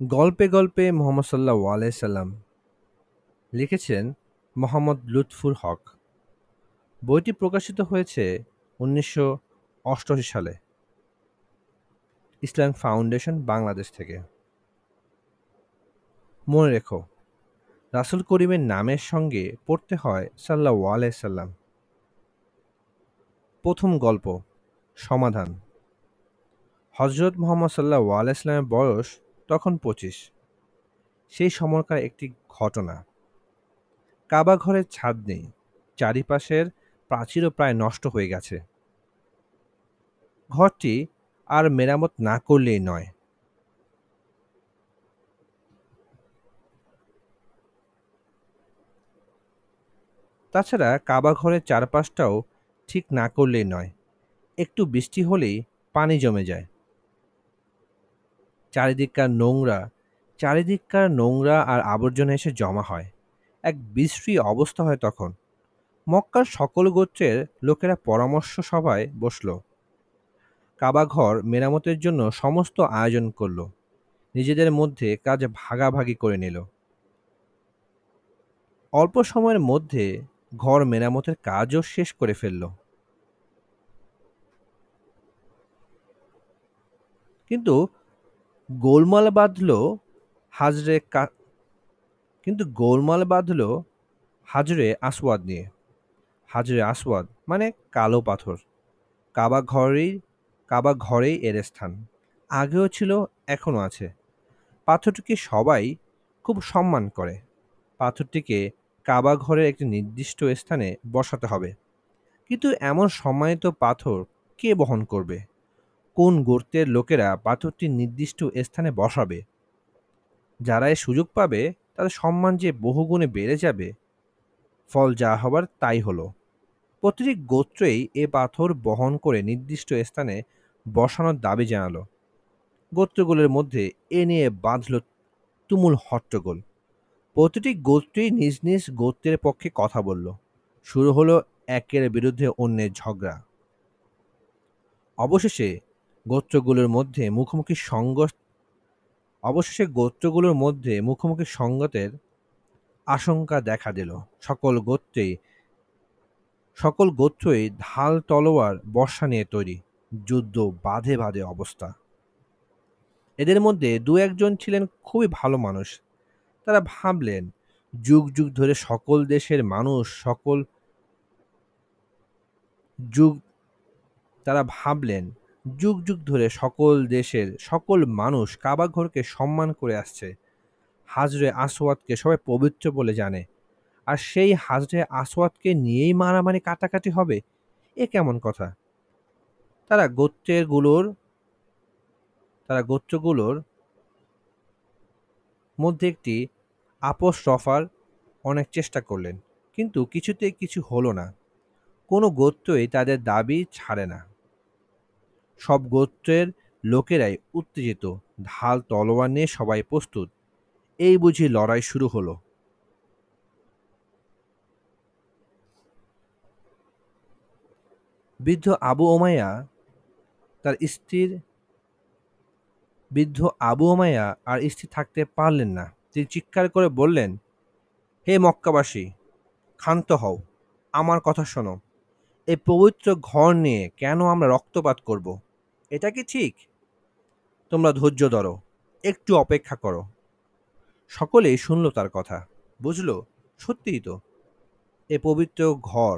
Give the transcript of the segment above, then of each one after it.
গল্পে গল্পে মোহাম্মদ সাল্লাহ আলাইসাল্লাম লিখেছেন মোহাম্মদ লুৎফুর হক। বইটি প্রকাশিত হয়েছে উনিশশো অষ্টআশি সালে ইসলাম ফাউন্ডেশন বাংলাদেশ থেকে। মনে রেখো, রাসুল করিমের নামের সঙ্গে পড়তে হয় সাল্লাহ আলাইসাল্লাম প্রথম গল্প, সমাধান। হজরত মোহাম্মদ সাল্লাহ আলাইস্লামের বয়স তখন পঁচিশ। সেই সময়কার একটি ঘটনা। কাবা ঘরের ছাদ নেই। চারিপাশের প্রাচীরও প্রায় নষ্ট হয়ে গেছে। ঘরটি আর মেরামত না করলেই নয়। তাছাড়া কাবা ঘরের চারপাশটাও ঠিক না করলেই নয়। একটু বৃষ্টি হলেই পানি জমে যায়। চারিদিককার নোংরা চারিদিককার নোংরা আর আবর্জনা এসে জমা হয়। এক বিশ্রী অবস্থা হয় তখন। মক্কার সকল গোত্রের লোকেরা পরামর্শ সভায় বসল। কাবাঘর মেরামতের জন্য সমস্ত আয়োজন করল। নিজেদের মধ্যে কাজ ভাগাভাগি করে নিল। অল্প সময়ের মধ্যে ঘর মেরামতের কাজও শেষ করে ফেলল। কিন্তু গোলমাল বাঁধল হাজরে কিন্তু গোলমাল বাঁধল হাজরে আসওয়াদ নিয়ে। হাজরে আসওয়াদ মানে কালো পাথর। কাবা ঘরেই কাবা ঘরেই এর স্থান। আগেও ছিল, এখনও আছে। পাথরটিকে সবাই খুব সম্মান করে। পাথরটিকে কাবা ঘরের একটি নির্দিষ্ট স্থানে বসাতে হবে। কিন্তু এমন সম্মানিত পাথর কে বহন করবে? কোন গর্তের লোকেরা পাথরটি নির্দিষ্ট স্থানে বসাবে? যারা এ সুযোগ পাবে, তাদের সম্মান যে বহুগুণে বেড়ে যাবে, ফল যা হবার তাই হলো। প্রতিটি গোত্রেই এ পাথর বহন করে নির্দিষ্ট স্থানে বসানোর দাবি জানালো। গোত্রগুলোর মধ্যে এ নিয়ে বাঁধল তুমুল হট্টগোল। প্রতিটি গোত্রই নিজ নিজ গোত্রের পক্ষে কথা বলল। শুরু হলো একের বিরুদ্ধে অন্যের ঝগড়া। অবশেষে গোত্রগুলোর মধ্যে মুখোমুখি সঙ্গ অবশেষে গোত্রগুলোর মধ্যে মুখোমুখি সঙ্গতের আশঙ্কা দেখা দিল। সকল গোত্রেই, সকল গোত্রই ঢাল তলোয়ার বর্ষা নিয়ে তৈরি, যুদ্ধ বাঁধে বাঁধে অবস্থা। এদের মধ্যে দু একজন ছিলেন খুবই ভালো মানুষ। তারা ভাবলেন, যুগ যুগ ধরে সকল দেশের মানুষ, সকল যুগ, তারা ভাবলেন যুগ যুগ ধরে সকল দেশের সকল মানুষ কাবাঘরকে সম্মান করে আসছে। হাজরে আসওয়াদকে সবাই পবিত্র বলে জানে। আর সেই হাজরে আসওয়াদকে নিয়েই মারামারি কাটাকাটি হবে? এ কেমন কথা? তারা গোত্রেরগুলোর, তারা গোত্রগুলোর মধ্যে একটি আপোষ রফার অনেক চেষ্টা করলেন, কিন্তু কিছুতে কিছু হলো না। কোনো গোত্রই তাদের দাবি ছাড়ে না। সব গোত্রের লোকেরাই উত্তেজিত, ঢাল তলোয়ার নিয়ে সবাই প্রস্তুত। এই বুঝি লড়াই শুরু হলো। বৃদ্ধ আবু ওমায়া তার স্ত্রীর বৃদ্ধ আবু ওমায়া আর স্ত্রী থাকতে পারলেন না। তিনি চিৎকার করে বললেন, হে মক্কাবাসী, ক্ষান্ত হও। আমার কথা শোনো। এই পবিত্র ঘর নিয়ে কেন আমরা রক্তপাত করব? এটা কি ঠিক? তোমরা ধৈর্য ধরো, একটু অপেক্ষা করো। সকলেই শুনল তার কথা, বুঝলো? সত্যিই তো। এ পবিত্র ঘর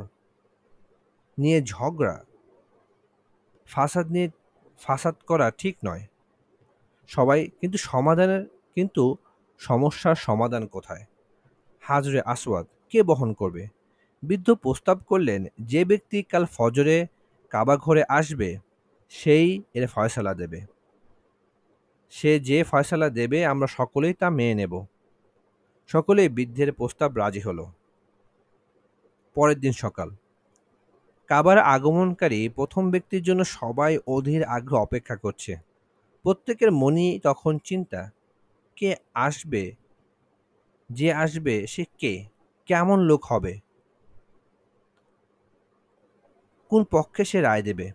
নিয়ে ঝগড়া, ফাসাদ নিয়ে ফাসাদ করা ঠিক নয়। সবাই কিন্তু সমাধানের, কিন্তু সমস্যার সমাধান কোথায়? হাজরে আসওয়াদ, কে বহন করবে? বৃদ্ধ প্রস্তাব করলেন, যে ব্যক্তি কাল ফজরে কাবা ঘরে আসবে, সেই এর ফয়সালা দেবে। সে যে ফয়সালা দেবে, আমরা সকলেই তা মেনে নেব। সকলেই বৃদ্ধের প্রস্তাব রাজি হলো। পরের দিন সকাল। কাবার আগমনকারী প্রথম ব্যক্তির জন্য সবাই অধীর আগ্রহ অপেক্ষা করছে। প্রত্যেকের মনই তখন চিন্তা, কে আসবে? যে আসবে, সে কে? কেমন লোক হবে? কোন পক্ষে সে রায় দেবে?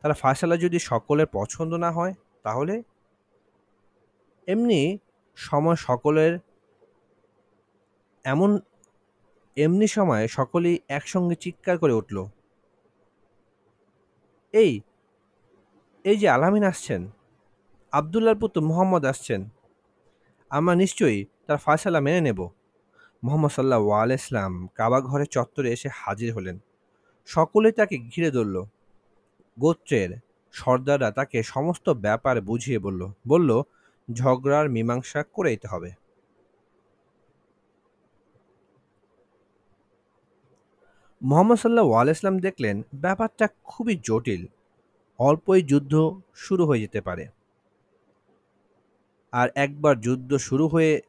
তারা ফায়সালা যদি সকলের পছন্দ না হয়, তাহলে? এমনি সময় সকলের এমন, এমনি সময় সকলেই একসঙ্গে চিৎকার করে উঠল। এই এই যে আলামিন আসছেন, আবদুল্লার পুত্র মোহাম্মদ আসছেন, আমরা নিশ্চয়ই তার ফয়সালা মেনে নেব। মোহাম্মদ সাল্লাহ আলাইসলাম কাবা ঘরের চত্বরে এসে হাজির হলেন। সকলেই তাকে ঘিরে ধরল। গোত্রের সর্দাররা তাকে সমস্ত ব্যাপার বুঝিয়ে বলল বলল, ঝগড়ার মীমাংসা করে দিতে হবে। মোহাম্মদ সাল্লাহ আলাইসলাম দেখলেন ব্যাপারটা খুবই জটিল। অল্পই যুদ্ধ শুরু হয়ে যেতে পারে। আর একবার যুদ্ধ শুরু হয়ে,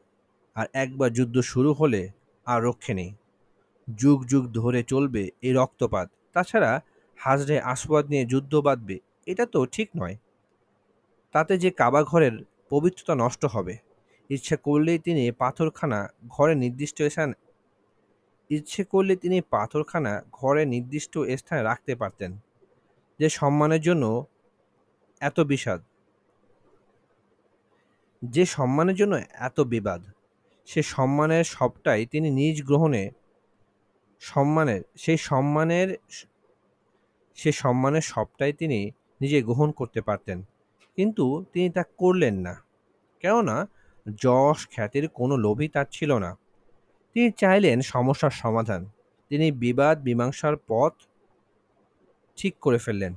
আর একবার যুদ্ধ শুরু হলে আর রক্ষে নেই। যুগ যুগ ধরে চলবে এই রক্তপাত। তাছাড়া হাজরে আসবাদ নিয়ে যুদ্ধ বাঁধবে, এটা তো ঠিক নয়। তাতে যে কাবা ঘরের পবিত্রতা নষ্ট হবে। ইচ্ছে করলেই তিনি পাথরখানা ঘরে নির্দিষ্ট স্থান, ইচ্ছে করলে তিনি পাথরখানা ঘরে নির্দিষ্ট স্থানে রাখতে পারতেন, যে সম্মানের জন্য এত বিষাদ যে সম্মানের জন্য এত বিবাদ, সে সম্মানের সবটাই তিনি নিজ গ্রহণে সম্মানের, সেই সম্মানের সে সম্মানের সবটাই তিনি নিজে গ্রহণ করতে পারতেন। কিন্তু তিনি তা করলেন না। কেননা যশ, খ্যাতির কোনো লোভই তার ছিল না। তিনি চাইলেন সমস্যার সমাধান। তিনি বিবাদ, মীমাংসার পথ ঠিক করে ফেললেন।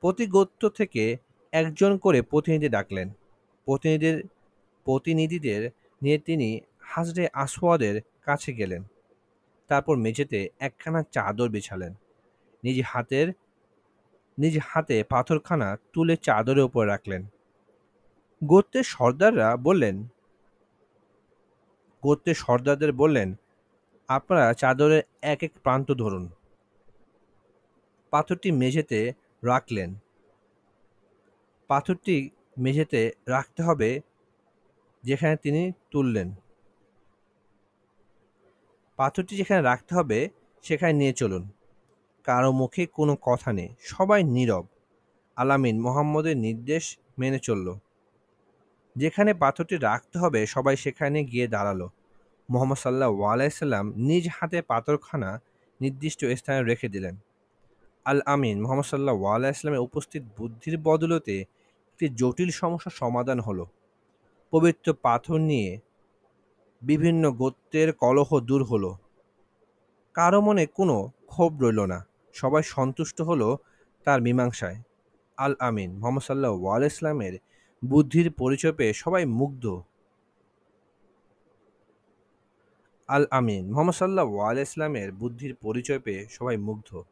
প্রতি গোত্র থেকে একজন করে প্রতিনিধি ডাকলেন। প্রতিনিধির, প্রতিনিধিদের নিয়ে তিনি হাজরে আসওয়াদের কাছে গেলেন। তারপর মেঝেতে একখানা চাদর বিছালেন। নিজ হাতের, নিজ হাতে পাথরখানা তুলে চাদরের উপর রাখলেন। গোত্রের সর্দাররা বললেন, গোত্রের সর্দারদের বললেন, আপনারা চাদরের এক এক প্রান্ত ধরুন। পাথরটি মেঝেতে রাখলেন। পাথরটি মেঝেতে রাখতে হবে যেখানে তিনি তুললেন। পাথরটি যেখানে রাখতে হবে, সেখানে নিয়ে চলুন। কারও মুখে কোনো কথা নেই, সবাই নীরব। আলামিন মোহাম্মদের নির্দেশ মেনে চলল। যেখানে পাথরটি রাখতে হবে, সবাই সেখানে গিয়ে দাঁড়াল। মোহাম্মদ সাল্লাহ আলাইসাল্লাম নিজ হাতে পাথরখানা নির্দিষ্ট স্থানে রেখে দিলেন। আল আমিন মোহাম্মদ সাল্লাহ আলাইসলামের উপস্থিত বুদ্ধির বদলতে একটি জটিল সমস্যার সমাধান হলো। পবিত্র পাথর নিয়ে বিভিন্ন গোত্রের কলহ দূর হলো। কারও মনে কোনো ক্ষোভ রইল না। সবাই সন্তুষ্ট হলো তার মীমাংসায়। আল আমিন মোহাম্মদ সাল্লাহ ওয়াল ইসলামের বুদ্ধির পরিচয় পেয়ে সবাই মুগ্ধ। আল আমিন মোহাম্মদ সাল্লাহ ওয়াল ইসলামের বুদ্ধির পরিচয় পেয়ে সবাই মুগ্ধ।